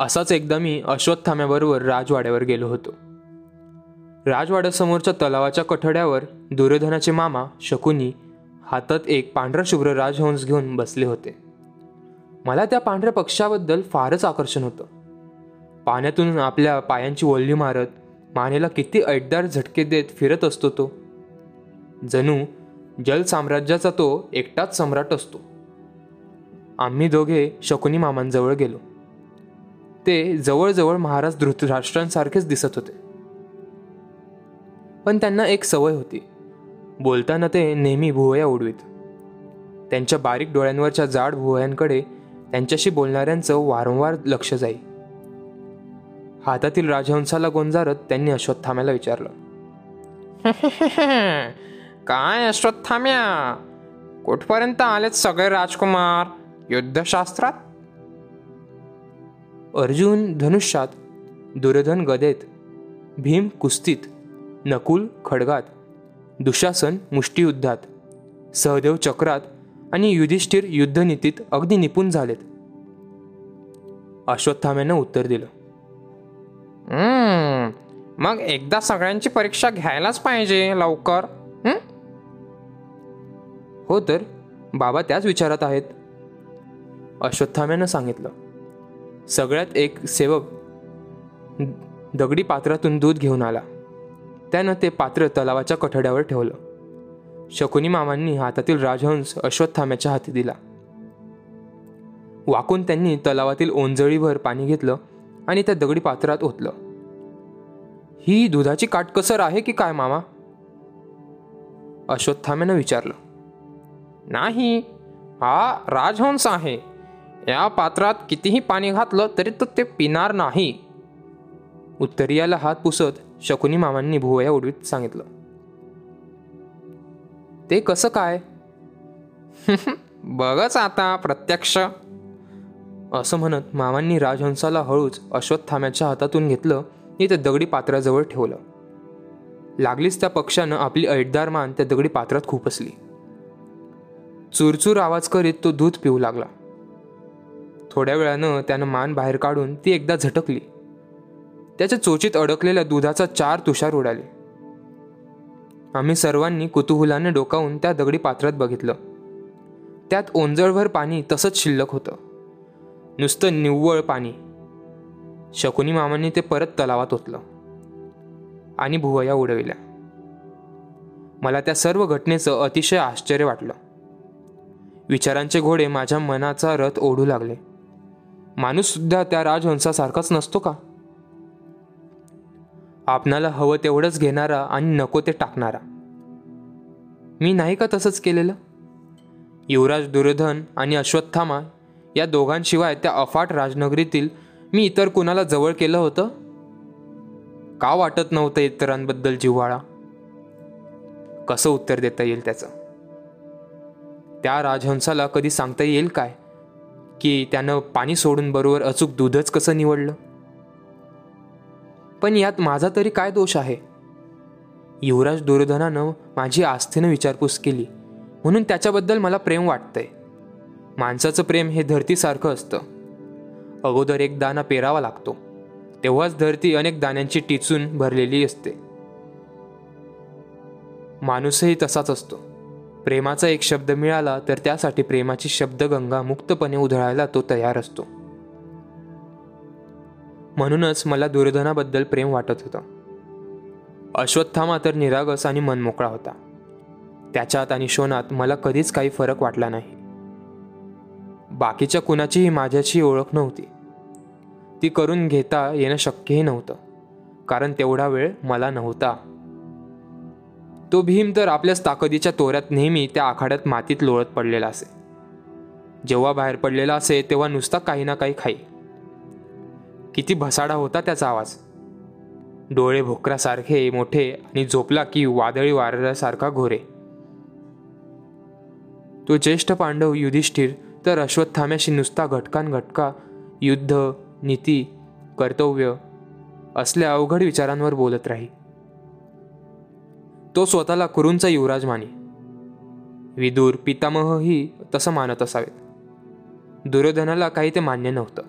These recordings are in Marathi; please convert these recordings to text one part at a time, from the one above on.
असाच एकदा मी अश्वत्थाम्याबरोबर राजवाड्यावर गेलो होतो. राजवाड्यासमोरच्या तलावाच्या कठड्यावर दुर्योधनाचे मामा शकुनी हातात एक पांढरा शुभ्र राजहंस घेऊन बसले होते. मला त्या पांढऱ्या पक्षाबद्दल फारच आकर्षण होतं. पाण्यातून आपल्या पायांची वल्ली मारत मानेला किती ऐटदार झटके देत फिरत असतो तो. जणू जल साम्राज्याचा तो एकटाच सम्राट असतो. आम्ही दोघे शकुनी मामांजवळ गेलो. ते जवळजवळ महाराज धृतराष्ट्रांसारखेच दिसत होते. पण त्यांना एक सवय होती. बोलताना ते नेहमी भुवया उडवीत. त्यांच्या बारीक डोळ्यांवरच्या जाड भुवयांकडे त्यांच्याशी बोलणाऱ्यांचं वारंवार लक्ष जाई. हातातील राजहंसाला गोंजारत त्यांनी अश्वत्थाम्याला विचारलं. काय अश्वत्थाम्या? कुठपर्यंत आलेत सगळे राजकुमार? युद्धशास्त्रात? अर्जुन धनुष्यात दुर्योधन गदेत भीम कुस्तीत नकुल खडगात दुशासन मुष्टियुद्धात सहदेव चक्रात आणि युधिष्ठिर युद्धनीतीत अगदी निपुण झालेत. अश्वत्थाम्यानं उत्तर दिलं. मग एकदा सगळ्यांची परीक्षा घ्यायलाच पाहिजे लवकर हो तर बाबा त्याच विचारात आहेत. अश्वत्थाम्यानं सांगितलं. सगळ्यात एक सेवक दगडी पात्रातून दूध घेऊन आला. त्यानं ते पात्र तलावाच्या कठड्यावर ठेवलं. शकुनी मामांनी हातातील राजहंस अश्वत्थाम्याच्या हाती दिला. वाकून त्यांनी तलावातील ओंजळीभर पाणी घेतलं आणि त्या दगडी पात्रात ओतलं. ही दुधाची काटकसर आहे की काय मामा? अश्वत्थाम्यानं विचारलं. नाही हा राजहंस आहे. या पात्रात कितीही पाणी घातलं तरी तो ते पिणार नाही. उत्तरीयाला हात पुसत शकुनी मामांनी भुवया उडवीत सांगितलं. ते कसं काय? बघच आता प्रत्यक्ष. असं म्हणत मामांनी राजहंसाला हळूच अश्वत्थाम्याच्या हातातून घेतलं आणि त्या दगडी पात्राजवळ ठेवलं. लागलीच त्या पक्षानं आपली ऐटदार मान त्या दगडी पात्रात खुपसली चुरचूर आवाज करीत तो दूध पिऊ लागला. थोड्या वेळानं त्यानं मान बाहेर काढून ती एकदा झटकली. त्याच्या चोचीत अडकलेल्या दुधाचा चार तुषार उडाले. आम्ही सर्वांनी कुतूहलाने डोकावून त्या दगडी पात्रात बघितलं. त्यात ओंजळभर पाणी तसंच शिल्लक होतं. नुसतं निव्वळ पाणी. शकुनी मामांनी ते परत तलावात ओतलं. आणि भुवया उडविल्या. मला त्या सर्व घटनेचं अतिशय आश्चर्य वाटलं. विचारांचे घोडे माझ्या मनाचा रथ ओढू लागले. माणूस सुद्धा त्या राजहंसासारखाच नसतो का? आपणाला हवं तेवढंच घेणारा आणि नको ते टाकणारा. मी नाही का तसंच केलेलं? युवराज दुर्योधन आणि अश्वत्थामा या दोघांशिवाय त्या अफाट राजनगरीतील मी इतर कुणाला जवळ केलं होतं? का वाटत नव्हतं इतरांबद्दल जिव्हाळा? कसं उत्तर देता येईल त्याचं? त्या राजहंसाला कधी सांगता येईल काय? की त्यानं पाणी सोडून बरोबर अचूक दूधच कसं निवडलं? पण यात माझा तरी काय दोष आहे? युवराज दुर्योधनानं माझी आस्थेनं विचारपूस केली. म्हणून त्याच्याबद्दल मला प्रेम वाटतंय. माणसाचं प्रेम हे धरतीसारखं असतं. अगोदर एक दाना पेरावा लागतो. तेव्हाच धरती अनेक दाण्यांची टिचून भरलेली असते. माणूसही तसाच असतो. प्रेमाचा एक शब्द मिळाला तर त्यासाठी प्रेमाची शब्दगंगा मुक्तपणे उधळायला तो तयार असतो. म्हणूनच मला दुर्धनाबद्दल प्रेम वाटत होतं. अश्वत्थामा तर निरागस आणि मनमोकळा होता. त्याच्यात आणि शोनात मला कधीच काही फरक वाटला नाही. बाकीच्या कुणाचीही माझ्याशी ओळख नव्हती. ती करून घेता येणं शक्यही नव्हतं. कारण तेवढा वेळ मला नव्हता. तो भीम तर आपल्याच ताकदीच्या तोऱ्यात नेहमी त्या आखाड्यात मातीत लोळत पडलेला असे. जेव्हा बाहेर पडलेला असे तेव्हा नुसता काही ना काही खाई. किती भसाडा होता त्याचा आवाज. डोळे भोकरासारखे मोठे आणि झोपला की वादळी वाऱ्यासारखा घोरे. तो ज्येष्ठ पांडव युधिष्ठिर तर अश्वत्थाम्याशी नुसता घटकान घटका युद्ध नीती कर्तव्य असल्या अवघड विचारांवर बोलत राही. तो स्वतःला कुरूंचा युवराज माने. विदूर पितामहही तसं मानत असावेत. दुर्योधनाला काही ते मान्य नव्हतं.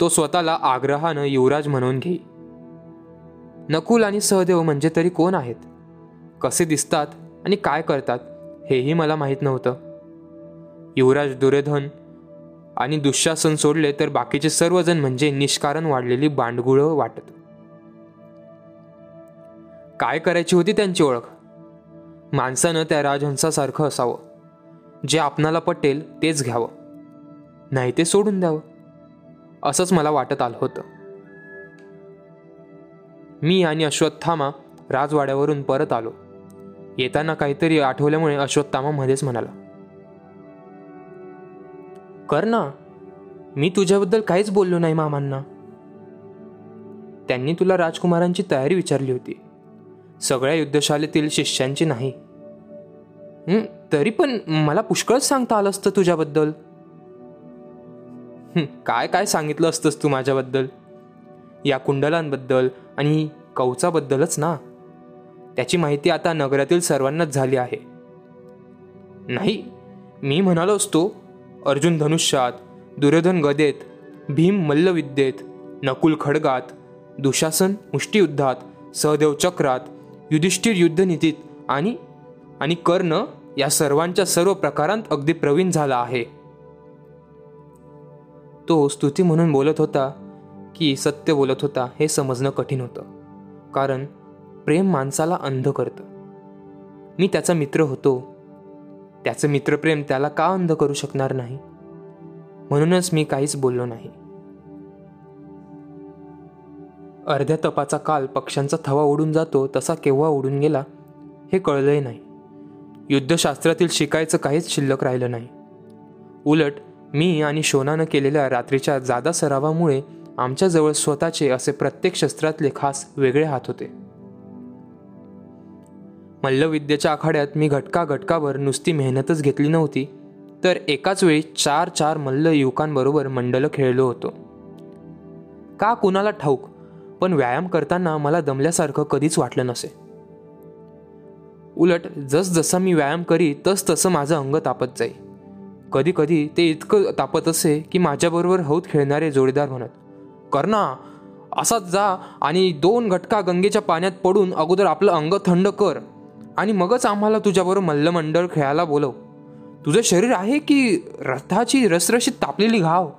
तो स्वतःला आग्रहानं युवराज म्हणून घेई. नकुल आणि सहदेव म्हणजे तरी कोण आहेत? कसे दिसतात आणि काय करतात हेही मला माहीत नव्हतं. युवराज दुर्योधन आणि दुःशासन सोडले तर बाकीचे सर्वजण म्हणजे निष्कारण वाढलेली बांडगुळं वाटत. काय करायची होती त्यांची ओळख? माणसानं त्या राजहंसासारखं असावं. जे आपणाला पटेल तेच घ्यावं. नाही ते सोडून द्यावं. असंच मला वाटत आलं होतं. मी आणि अश्वत्थामा राजवाड्यावरून परत आलो. येताना काहीतरी आठवल्यामुळे अश्वत्थामा मध्येच म्हणाला कर ना मी तुझ्याबद्दल काहीच बोललो नाही मामांना. त्यांनी तुला राजकुमारांची तयारी विचारली होती. सगळ्या युद्धशालेतील शिष्यांची नाही. तरी पण मला पुष्कळच सांगता आलं असतं तुझ्याबद्दल. काय काय सांगितलं असतंस तू माझ्याबद्दल? या कुंडलांबद्दल आणि कवचाबद्दलच ना? त्याची माहिती आता नगरातील सर्वांनाच झाली आहे. नाही मी म्हणालो असतो अर्जुन धनुष्यात दुर्योधन गदेत भीम मल्लविद्येत नकुल खडगात दुशासन मुष्टियुद्धात सहदेव चक्रात युधिष्ठिर युद्धनीतीत आणि आणि कर्ण या सर्वांच्या सर्व प्रकारांत अगदी प्रवीण झाला आहे. तो स्तुती म्हणून बोलत होता की सत्य बोलत होता हे समजणं कठीण होतं कारण प्रेम माणसाला अंध करतं. मी त्याचा मित्र होतो. त्याचं मित्रप्रेम त्याला का अंध करू शकणार नाही? म्हणूनच मी काहीच बोललो नाही. अर्ध्या तपाचा काल पक्ष्यांचा थवा उडून जातो तसा केव्हा उडून गेला हे कळलंही नाही. युद्धशास्त्रातील शिकायचं काहीच शिल्लक राहिलं नाही. उलट मी आणि शोनानं केलेल्या रात्रीच्या जादा सरावामुळे आमच्याजवळ स्वतःचे असे प्रत्येक शस्त्रातले खास वेगळे हात होते. मल्लविद्येच्या आखाड्यात मी घटका घटकावर नुसती मेहनतच घेतली नव्हती तर एकाच वेळी चार चार मल्ल युवकांबरोबर मंडल खेळलो होतो. का कुणाला ठाऊक? पण व्यायाम करताना मला दमल्यासारखं कधीच वाटलं नसे. उलट जसजसा मी व्यायाम करी तस तसं माझं अंग तापत जाई. कधी कधी ते इतकं तापत असे की माझ्याबरोबर हौत खेळणारे जोडीदार म्हणत कर्णा असाच जा आणि दोन घटका गंगेच्या पाण्यात पडून अगोदर आपलं अंग थंड कर आणि मगच आम्हाला तुझ्याबरोबर मल्लमंडळ खेळायला बोलव. तुझं शरीर आहे की रथाची रसरशीत तापलेली घाव?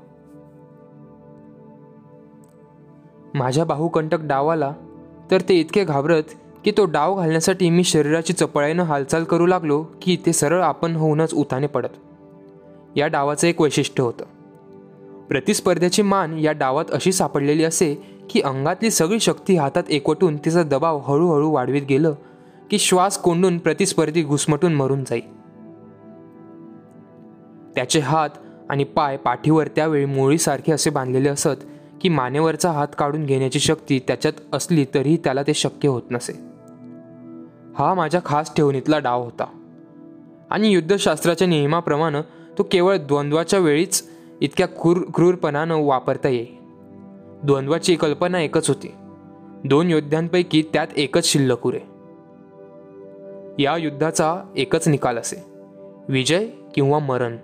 माझ्या बाहुकंटक डावाला तर ते इतके घाबरत की तो डाव घालण्यासाठी मी शरीराची चपळाईनं हालचाल करू लागलो की ते सरळ आपण होऊनच उताने पडत. या डावाचं एक वैशिष्ट्य होतं. प्रतिस्पर्ध्याची मान या डावात अशी सापडलेली असे की अंगातली सगळी शक्ती हातात एकवटून तिचा दबाव हळूहळू वाढवीत गेलं की श्वास कोंडून प्रतिस्पर्धी घुसमटून मरून जाई. त्याचे हात आणि पाय पाठीवर त्यावेळी मोळीसारखे असे बांधलेले असत की मानेवरचा हात काढून घेण्याची शक्ती त्याच्यात असली तरीही त्याला ते शक्य होत नसे. हा माझ्या खास ठेवणीतला डाव होता. आणि युद्धशास्त्राच्या नियमाप्रमाणे तो केवळ द्वंद्वाच्या वेळीच इतक्या क्रूर क्रूरपणानं वापरता येईल. द्वंद्वाची कल्पना एकच होती. दोन योद्ध्यांपैकी त्यात एकच शिल्लक उरे या युद्धाचा एकच निकाल असे. विजय किंवा मरण.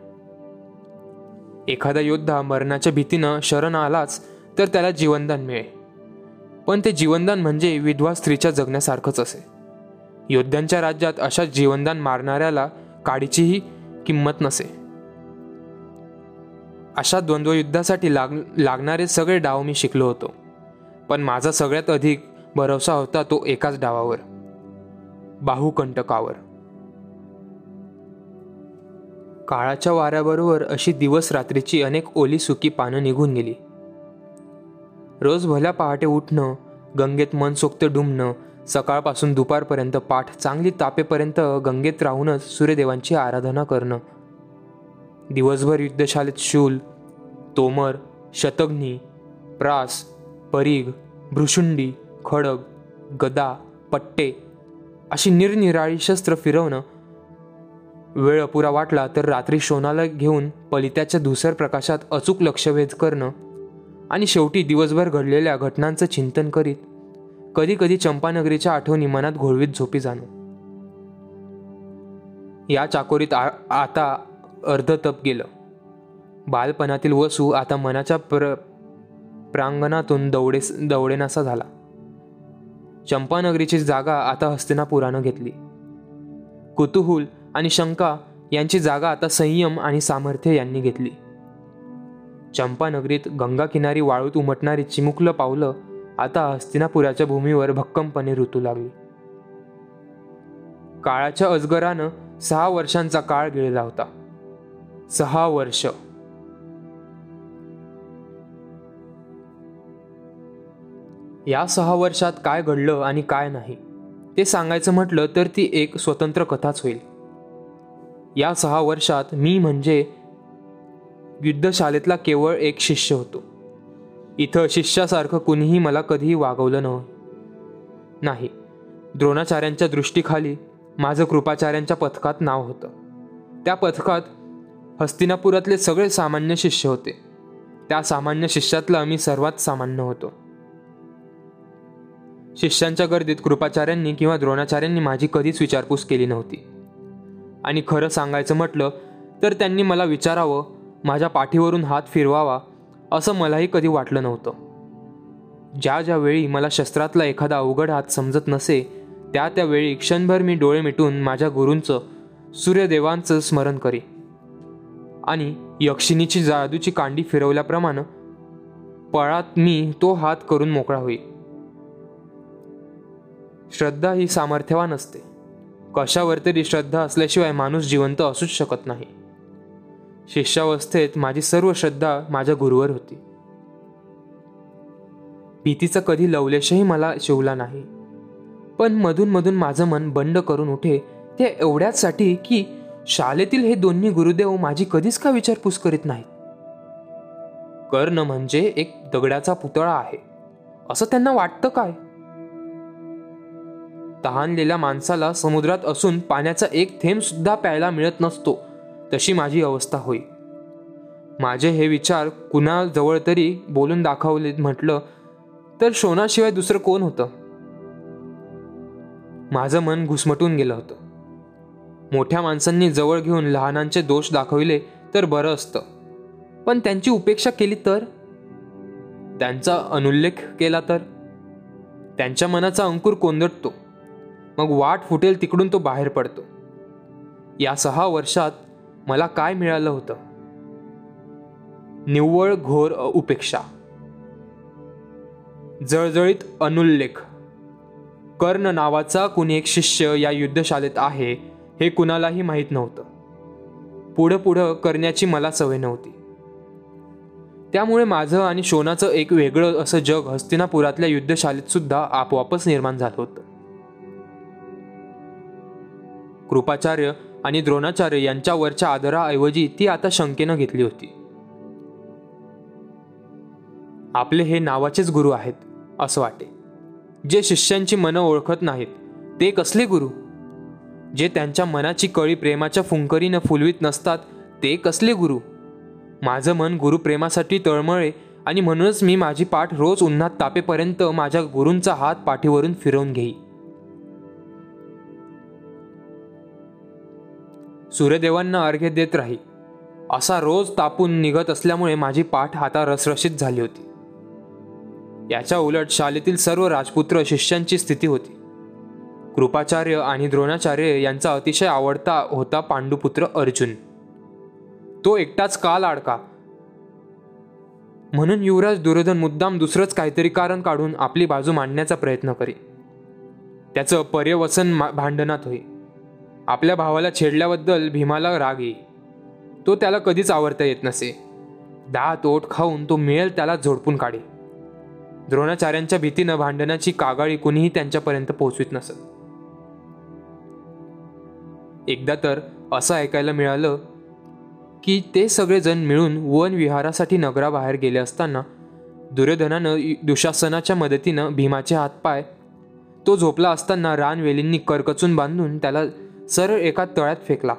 एखादा योद्धा मरणाच्या भीतीनं शरण आलाच तर त्याला जीवनदान मिळे पण ते जीवनदान म्हणजे विधवा स्त्रीच्या जगण्यासारखंच असे. योद्ध्यांच्या राज्यात अशा जीवनदान मारणाऱ्याला काडीचीही किंमत नसे. अशा द्वंद्वयुद्धासाठी लाग लागणारे सगळे डाव मी शिकलो होतो. पण माझा सगळ्यात अधिक भरवसा होता तो एकाच डावावर. बाहुकंटकावर. काळाच्या वाऱ्याबरोबर अशी दिवस रात्रीची अनेक ओली सुकी पानं निघून गेली. रोज भल्या पहाटे उठणं गंगेत मनसोक्त डुंबणं सकाळपासून दुपारपर्यंत पाठ चांगली तापेपर्यंत गंगेत राहूनच सूर्यदेवांची आराधना करणं. दिवसभर युद्धशालेत शूल तोमर शतग्नी प्रास परीघ भृशुंडी खडग गदा पट्टे अशी निरनिराळी शस्त्र फिरवणं. वेळ अपुरा वाटला तर रात्री शोनाला घेऊन पलित्याच्या धुसर प्रकाशात अचूक लक्षवेध करणं. आणि शेवटी दिवसभर घडलेल्या घटनांचं चिंतन करीत कधी कधी चंपानगरीच्या आठवणी मनात घोळवीत झोपी जाणं. या चाकोरीत आ आता अर्ध तप गेलं. बालपणातील वसू आता मनाच्या प्र प्रांगणातून दौडे दौडेनासा झाला. चंपानगरीची जागा आता हस्तिनापुरानं घेतली. कुतूहल आणि शंका यांची जागा आता संयम आणि सामर्थ्य यांनी घेतली. चंपानगरीत गंगा किनारी वाळूत उमटणारी चिमुकलं पावलं आता हस्तिनापुराच्या भूमीवर भक्कमपणे ऋतू लागली. काळाच्या अजगरानं सहा वर्षांचा काळ गिळला होता. सहा वर्ष. या सहा वर्षात काय घडलं आणि काय नाही ते सांगायचं म्हटलं तर ती एक स्वतंत्र कथाच होईल. या सहा वर्षात मी म्हणजे युद्धशाळेतला केवळ एक शिष्य होतो. इथं शिष्यासारखं कुणीही मला कधीही वागवलं नव्हतं नाही द्रोणाचार्यांच्या दृष्टीखाली माझं कृपाचार्यांच्या पथकात नाव होतं. त्या पथकात हस्तिनापुरातले सगळे सामान्य शिष्य होते. त्या सामान्य शिष्यातला मी सर्वात सामान्य होतो. शिष्यांच्या गर्दीत कृपाचार्यांनी किंवा द्रोणाचार्यांनी माझी कधीच विचारपूस केली नव्हती. आणि खरं सांगायचं म्हटलं तर त्यांनी मला विचारावं माझ्या पाठीवरून हात फिरवावा असं मलाही कधी वाटलं नव्हतं. ज्या ज्यावेळी मला शस्त्रातला एखादा अवघड हात समजत नसे त्या त्यावेळी क्षणभर मी डोळे मिटून माझ्या गुरूंचं सूर्यदेवांचं स्मरण करी. आणि यक्षिणीची जादूची कांडी फिरवल्याप्रमाणे पळात मी तो हात करून मोकळा होई. श्रद्धा ही सामर्थ्यवान असते. कशावर तरी श्रद्धा असल्याशिवाय माणूस जिवंत असूच शकत नाही. शिष्यावस्थेत माझी सर्व श्रद्धा माझ्या गुरुवर होती. भीतीचा कधी लवलेशही मला शिवला नाही. पण मधून मधून माझं मन बंड करून उठे ते एवढ्याचसाठी की शाळेतील हे दोन्ही गुरुदेव माझी कधीच का विचारपूस करीत नाहीत? कर्ण म्हणजे एक दगडाचा पुतळा आहे. असं त्यांना वाटतं काय? तहानलेल्या माणसाला समुद्रात असून पाण्याचा एक थेंब सुद्धा प्यायला मिळत नसतो. तशी माझी अवस्था होई. माझे हे विचार कुणाजवळ तरी बोलून दाखवले म्हटलं तर शोनाशिवाय दुसरं कोण होतं? माझं मन घुसमटून गेलं होतं. मोठ्या माणसांनी जवळ घेऊन लहानांचे दोष दाखविले तर बरं असतं. पण त्यांची उपेक्षा केली तर? त्यांचा अनुल्लेख केला तर? त्यांच्या मनाचा अंकुर कोंदटतो. मग वाट फुटेल तिकडून तो बाहेर पडतो. या सहा वर्षात मला काय मिळालं होतं? निव्वळ घोर उपेक्षा. जळजळीत अनुल्लेख. कर्ण नावाचा कुणी एक शिष्य या युद्धशाळेत आहे हे कुणालाही माहीत नव्हतं. पुढं पुढं करण्याची मला सवय नव्हती. त्यामुळे माझं आणि शोनाचं एक वेगळं असं जग हस्तिनापुरातल्या युद्धशाळेत सुद्धा आपोआपच निर्माण झालं होतं. कृपाचार्य आणि द्रोणाचार्य यांच्यावरच्या आदराऐवजी ती आता शंकेनं घेतली होती. आपले हे नावाचेच गुरु आहेत असं वाटे. जे शिष्यांची मनं ओळखत नाहीत ते कसले गुरु? जे त्यांच्या मनाची कळी प्रेमाच्या फुंकरीनं फुलवीत नसतात ते कसले गुरु? माझं मन गुरुप्रेमासाठी तळमळे आणि म्हणूनच मी माझी पाठ रोज उन्हात तापेपर्यंत माझ्या गुरूंचा हात पाठीवरून फिरवून घेई. सूर्यदेवांना अर्घ्य देत राही. असा रोज तापून निघत असल्यामुळे माझी पाठ हाता रसरशीत झाली होती. याच्या उलट शालेतील सर्व राजपुत्र शिष्यांची स्थिती होती. कृपाचार्य आणि द्रोणाचार्य यांचा अतिशय आवडता होता पांडुपुत्र अर्जुन. तो एकटाच का लाडका? म्हणून युवराज दुर्योधन मुद्दाम दुसरंच काहीतरी कारण काढून आपली बाजू मांडण्याचा प्रयत्न करी त्याचं पर्यवसन भांडणात होई. आपल्या भावाला छेडल्याबद्दल भीमाला राग येई. तो त्याला कधीच आवडता येत नसे. दात ओठ खाऊन तो मिळेल त्याला झोडपून काढे द्रोणाचार्यांच्या भीतीनं भांडणाची कागाळी कुणीही त्यांच्यापर्यंत पोहोचवीत नसत. एकदा तर असं ऐकायला मिळालं की ते सगळेजण मिळून वन विहारासाठी नगराबाहेर गेले असताना दुर्योधनानं दुशासनाच्या मदतीनं भीमाचे हातपाय तो झोपला असताना रानवेलींनी करकचून बांधून त्याला सरळ एका तळ्यात फेकला.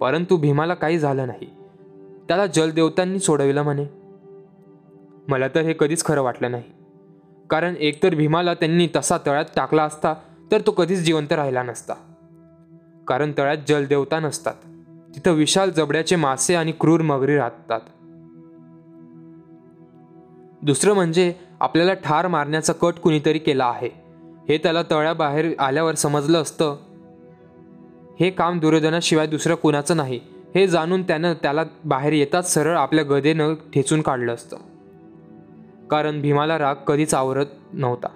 परंतु भीमाला काही झालं नाही. त्याला जलदेवतांनी सोडविलं म्हणे. मला तर हे कधीच खरं वाटलं नाही. कारण एकतर भीमाला त्यांनी तसा तळ्यात टाकला असता तर तो कधीच जिवंत राहिला नसता. कारण तळ्यात जलदेवता नसतात. तिथं विशाल जबड्याचे मासे आणि क्रूर मगरी राहतात. दुसरं म्हणजे आपल्याला ठार मारण्याचा कट कुणीतरी केला आहे. हे त्याला तळ्याबाहेर आल्यावर समजलं असतं हे काम दुर्योधनाशिवाय दुसरं कुणाचं नाही. हे जाणून त्यानं त्याला बाहेर येताच सरळ आपल्या गदेनं ठेचून काढलं असतं. कारण भीमाला राग कधीच आवरत नव्हता.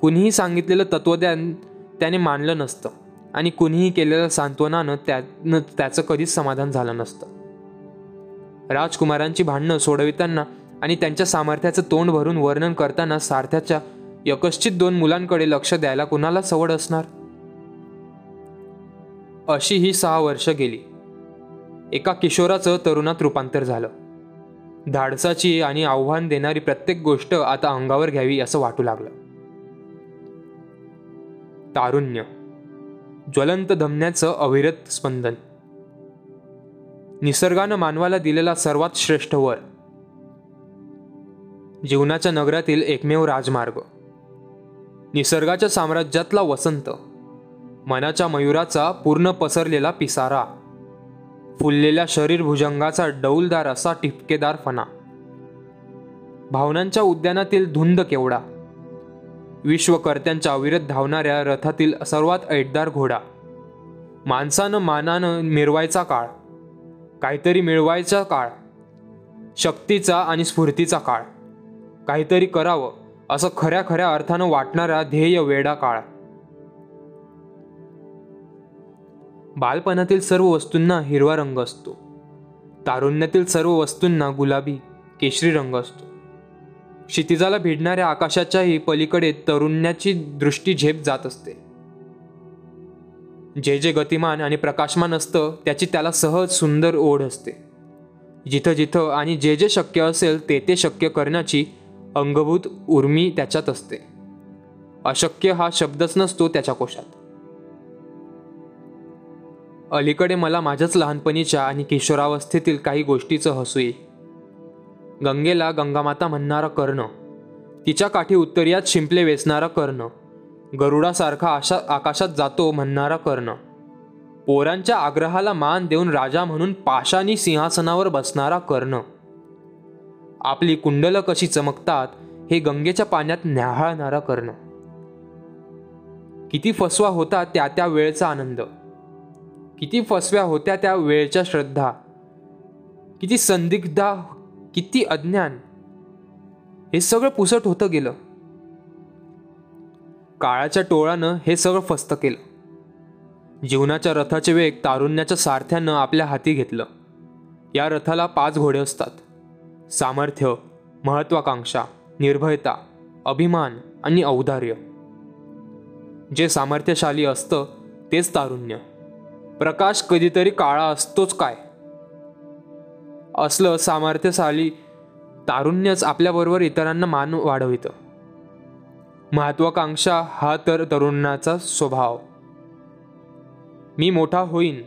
कुणीही सांगितलेलं तत्वज्ञान त्याने मानलं नसतं आणि कुणीही केलेलं सांत्वनानं त्यानं त्याचं कधीच समाधान झालं नसतं. राजकुमारांची भांडणं सोडविताना आणि त्यांच्या सामर्थ्याचं तोंड भरून वर्णन करताना सारथ्याच्या यकश्चित दोन मुलांकडे लक्ष द्यायला कुणाला सवड असणार? अशी ही सहा वर्ष गेली. एका किशोराचं तरुणात रूपांतर झालं. धाडसाची आणि आव्हान देणारी प्रत्येक गोष्ट आता अंगावर घ्यावी असं वाटू लागलं. तारुण्य. ज्वलंत धमन्याचं अविरत स्पंदन. निसर्गानं मानवाला दिलेला सर्वात श्रेष्ठ वर. जीवनाच्या नगरातील एकमेव राजमार्ग. निसर्गाच्या साम्राज्यातला वसंत. मनाच्या मयुराचा पूर्ण पसरलेला पिसारा. फुललेल्या शरीर भुजंगाचा डौलदार असा टिपकेदार फणा. भावनांच्या उद्यानातील धुंद केवडा विश्वकर्त्यांच्या अविरत धावणाऱ्या रथातील सर्वात ऐटदार घोडा. माणसानं मानानं मिरवायचा काळ. काहीतरी मिळवायचा काळ. शक्तीचा आणि स्फूर्तीचा काळ. काहीतरी करावं असं खऱ्या खऱ्या अर्थानं वाटणारा ध्येय वेडा काळ. बालपणातील सर्व वस्तूंना हिरवा रंग असतो. तारुण्यातील सर्व वस्तूंना गुलाबी केशरी रंग असतो. क्षितिजाला भिडणाऱ्या आकाशाच्याही पलीकडे तरुण्याची दृष्टी झेप जात असते. जे जे गतिमान आणि प्रकाशमान असतं त्याची त्याला सहज सुंदर ओढ असते. जिथं जिथं आणि जे जे शक्य असेल ते ते शक्य करण्याची अंगभूत उर्मी त्याच्यात असते. अशक्य हा शब्दच नसतो त्याच्या कोशात. अलीकडे मला माझ्याच लहानपणीच्या आणि किशोरावस्थेतील काही गोष्टीचं हसू येईल गंगेला गंगामाता म्हणणारा कर्ण तिच्या काठी उत्तरियात शिंपले वेचणारा कर्ण गरुडासारखा आशा आकाशात जातो म्हणणारा कर्ण. पोरांच्या आग्रहाला मान देऊन राजा म्हणून पाशानी सिंहासनावर बसणारा कर्ण. आपली कुंडलं कशी चमकतात हे गंगेच्या पाण्यात न्याहाळणारा कर्ण. किती फसवा होता त्या त्या वेळचा आनंद. किती फसव्या होत्या त्या वेळच्या श्रद्धा. किती संदिग्धा किती अज्ञान. हे सगळं पुसट होतं गेलं. काळाच्या टोळानं हे सगळं फस्त केलं. जीवनाच्या रथाचे वेग तारुण्याच्या सारथ्यानं आपल्या हाती घेतलं. या रथाला पाच घोडे असतात. सामर्थ्य महत्वाकांक्षा निर्भयता अभिमान आणि औदार्य. जे सामर्थ्यशाली असतं तेच तारुण्य. प्रकाश कधीतरी काळा असतोच काय? असलं सामर्थ्यशाली तारुण्यच आपल्याबरोबर इतरांना मान वाढवितं. महत्वाकांक्षा हा तर तरुणाचा स्वभाव. मी मोठा होईन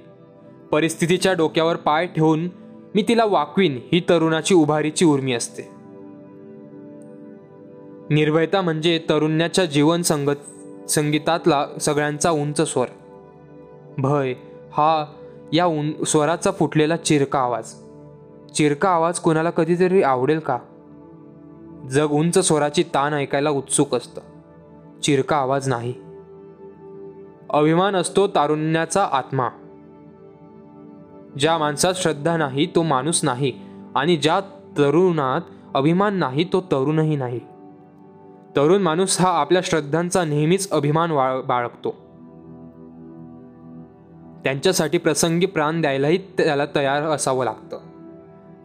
परिस्थितीच्या डोक्यावर पाय ठेवून मी तिला वाकवीन ही तरुणाची उभारीची उर्मी असते. निर्भयता म्हणजे तरुण्याच्या जीवन संगत संगीतातला सगळ्यांचा उंच स्वर. भय हा या उन स्वराचा फुटलेला चिरका आवाज. चिरका आवाज कोणाला कधीतरी आवडेल का? जग उंच स्वराची ताण ऐकायला उत्सुक असतं. चिरका आवाज नाही. अभिमान असतो तारुण्याचा आत्मा. ज्या माणसात श्रद्धा नाही तो माणूस नाही आणि ज्या तरुणात अभिमान नाही तो तरुणही नाही. तरुण माणूस हा आपल्या श्रद्धांचा नेहमीच अभिमान बाळगतो. त्यांच्यासाठी प्रसंगी प्राण द्यायलाही त्याला तयार असावं लागतं.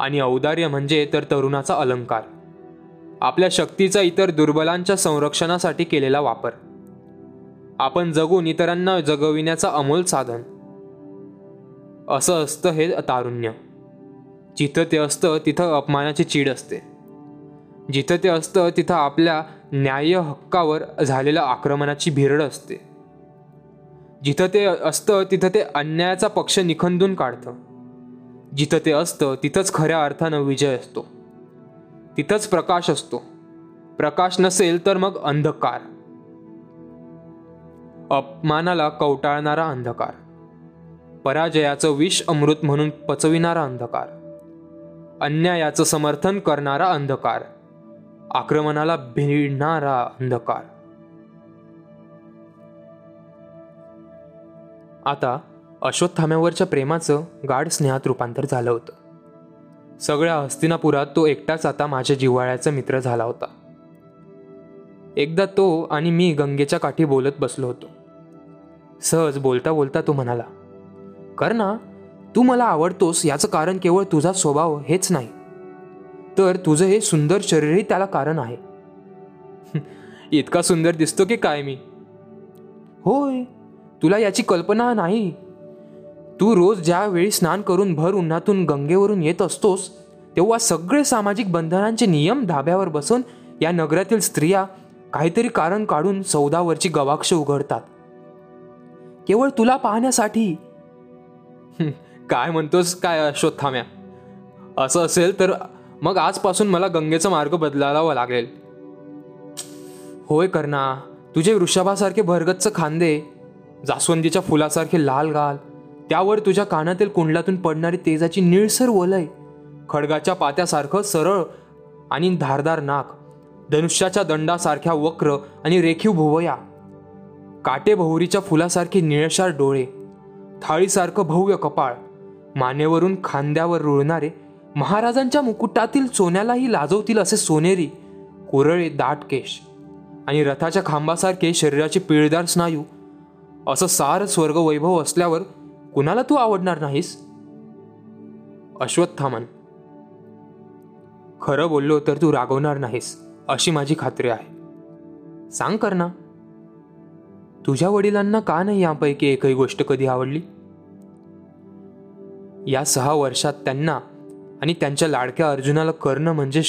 आणि औदार्य म्हणजे तर तरुणाचा अलंकार. आपल्या शक्तीचा इतर दुर्बलांच्या संरक्षणासाठी केलेला वापर. आपण जगून इतरांना जगविण्याचा अमोल साधन. असं असतं हे तारुण्य. जिथं ते असतं तिथं अपमानाची चीड असते. जिथं ते असतं तिथं आपल्या न्याय हक्कावर झालेल्या आक्रमणाची भिरड असते. जिथं ते असतं तिथं ते अन्यायाचा पक्ष निखंदून काढतं. जिथं ते असतं तिथंच खऱ्या अर्थानं विजय असतो. तिथंच प्रकाश असतो. प्रकाश नसेल तर मग अंधकार. अपमानाला कवटाळणारा अंधकार. पराजयाचं विष अमृत म्हणून पचविणारा अंधकार. अन्यायाचं समर्थन करणारा अंधकार. आक्रमणाला भिडणारा अंधकार. आता अश्वत्थाम्यावरच्या प्रेमाचं गाढ स्नेहात रूपांतर झालं होतं. सगळ्या हस्तिनापुरात तो एकटाच आता माझ्या जिव्हाळ्याचा मित्र झाला होता. एकदा तो आणि मी गंगेच्या काठी बोलत बसलो होतो. सहज बोलता बोलता तो म्हणाला कर ना तू मला आवडतोस याचं कारण केवळ तुझा स्वभाव हेच नाही. तर तुझं हे सुंदर शरीरही त्याला कारण आहे. इतका सुंदर दिसतो की काय मी? होय. तुला याची कल्पना नाही? तू रोज ज्यावेळी स्नान करून भर उन्हातून गंगेवरून येत असतोस तेव्हा सगळे सामाजिक बंधनांचे नियम धाब्यावर बसून या नगरातील स्त्रिया काहीतरी कारण काढून सौदावरची गवाक्ष उघडतात. केवळ तुला पाहण्यासाठी. काय म्हणतोस काय अश्वत्थाम्या? असं असेल तर मग आजपासून मला गंगेचा मार्ग बदलावा लागेल. होय करणा तुझे वृषभासारखे भरगच्च खांदे जास्वंदीच्या फुलासारखे लाल गाल त्यावर तुझ्या कानातील कुंडलातून पडणारी तेजाची निळसर वलय खडगाच्या पात्यासारखं सरळ आणि धारदार नाक धनुष्याच्या दंडासारख्या वक्र आणि रेखीव भुवया काटेभोवरीच्या फुलासारखे निळशार डोळे थाळीसारखं भव्य कपाळ मानेवरून खांद्यावर रुळणारे महाराजांच्या मुकुटातील सोन्यालाही लाजवतील असे सोनेरी कुरळे दाट केश आणि रथाच्या खांबासारखे शरीराचे पिळदार स्नायू असं सार स्वर्ग वैभव असल्यावर कुणाला तू आवडणार नाहीस? अश्वत्थामन खरं बोललो तर तू रागवणार नाहीस अशी माझी खात्री आहे. सांग कर ना तुझ्या वडिलांना का नाही यापैकी एकही गोष्ट कधी आवडली? या सहा वर्षात त्यांना आणि त्यांच्या लाडक्या अर्जुनाला कर्ण म्हणजे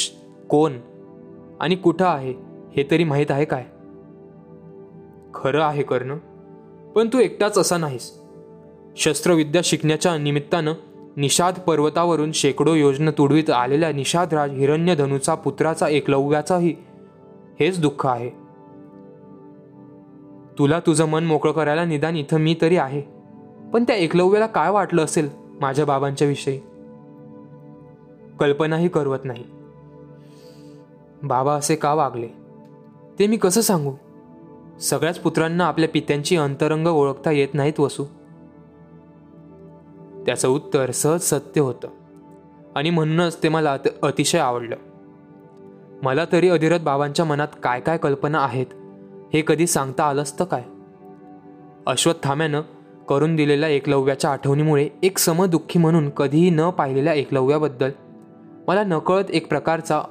कोण आणि कुठं आहे हे तरी माहीत आहे काय? खरं आहे कर्ण पण तू एकटाच असा नाहीस. शस्त्रविद्या शिकण्याच्या निमित्तानं निषाद पर्वतावरून शेकडो योजना तुडवीत आलेल्या निषादराज हिरण्यधनुचा पुत्राचा एकलव्याचाही हेच दुःख आहे. तुला तुझं मन मोकळं करायला निदान इथं मी तरी आहे. पण त्या एकलव्याला काय वाटलं असेल माझ्या बाबांच्या विषयी? कल्पनाही करवत नाही. बाबा असे का वागले? ते मी कसं सांगू? सगळ्याच पुत्रांना आपल्या पित्यांची अंतरंग ओळखता येत नाहीत वसू. त्याचं उत्तर सहज सत्य होतं. आणि म्हणूनच ते मला अतिशय आवडलं. मला तरी अधिरथ बाबांच्या मनात काय काय कल्पना आहेत हे कधी सांगता आलं असतं काय? अश्वत्थाम्यानं करून दिलेल्या एकलव्याच्या आठवणीमुळे एक समदुःखी म्हणून कधीही न पाहिलेल्या एकलव्याबद्दल मला नकळत एक प्रकारचा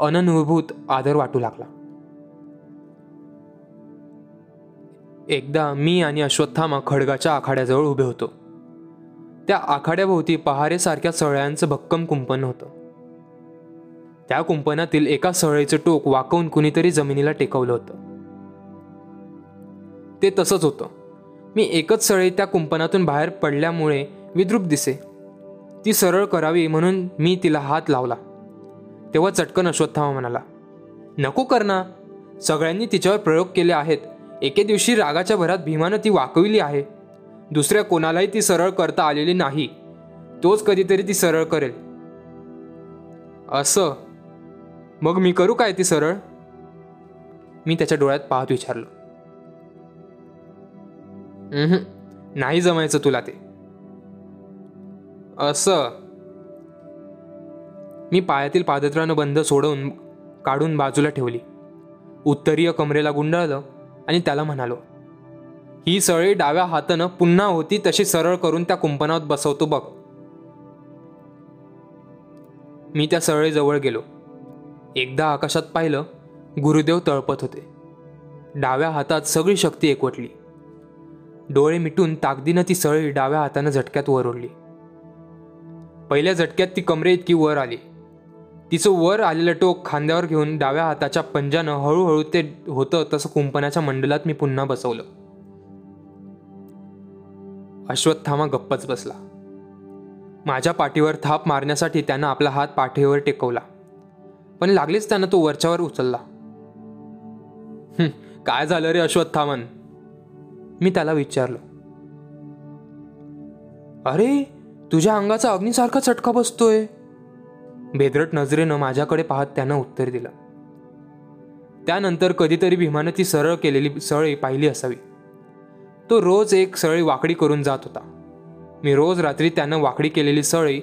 अननुभूत आदर वाटू लागला. एकदा मी आणि अश्वत्थामा खडगाच्या आखाड्याजवळ उभे होतो. त्या आखाड्याभोवती पहारेसारख्या सळ्यांचं भक्कम कुंपण होतं. त्या कुंपणातील एका सळळीचं टोक वाकवून कुणीतरी जमिनीला टेकवलं होतं. ते तसंच होतं. मी एकच सळी त्या कुंपणातून बाहेर पडल्यामुळे विद्रूप दिसे. ती सरळ करावी म्हणून मी तिला हात लावला. तेव्हा चटकन अश्वत्थामा म्हणाला नको करना सगळ्यांनी तिच्यावर प्रयोग केले आहेत. एके दिवशी रागाच्या भरात भीमानं ती वाकविली आहे. दुसऱ्या कोणालाही ती सरळ करता आलेली नाही. तोच कधीतरी ती सरळ करेल. असं? मग मी करू काय ती सरळ? मी त्याच्या डोळ्यात पाहत विचारलो. नाही जमायचं तुला ते. असं? मी पायातील पादत्रानं बंद सोडवून काढून बाजूला ठेवली. उत्तरीय कमरेला गुंडाळलं. आणि त्याला म्हणालो ही सळी डाव्या हातानं पुन्हा होती तशी सरळ करून त्या कुंपणात बसवतो बघ. मी त्या सळीजवळ गेलो. एकदा आकाशात पाहिलं गुरुदेव तळपत होते. डाव्या हातात सगळी शक्ती एकवटली. डोळे मिटून ताकदीनं ती सळी डाव्या हातानं झटक्यात वर ओढली. पहिल्या झटक्यात ती कमरे इतकी वर आली. तिचं वर आलेलं टोक खांद्यावर घेऊन डाव्या हाताच्या पंजानं हळूहळू ते होतं तसं कुंपणाच्या मंडलात मी पुन्हा बसवलं. अश्वत्थामा गप्पच बसला. माझ्या पाठीवर थाप मारण्यासाठी त्यानं आपला हात पाठीवर टेकवला. पण लागलीच त्यानं तो वरच्यावर उचलला. काय झालं रे अश्वत्थामन? मी त्याला विचारलो. अरे तुझ्या अंगाचा अग्नीसारखा चटका बसतोय. भेदरट नजरेनं माझ्याकडे पाहत त्यानं उत्तर दिलं. त्यानंतर कधीतरी भीमानं ती सरळ केलेली सळी पाहिली असावी. तो रोज एक सळी वाकडी करून जात होता. मी रोज रात्री त्यानं वाकडी केलेली सळी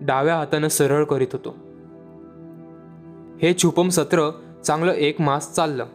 डाव्या हातानं सरळ करीत होतो. हे छुपम सत्र चांगलं एक मास चाललं.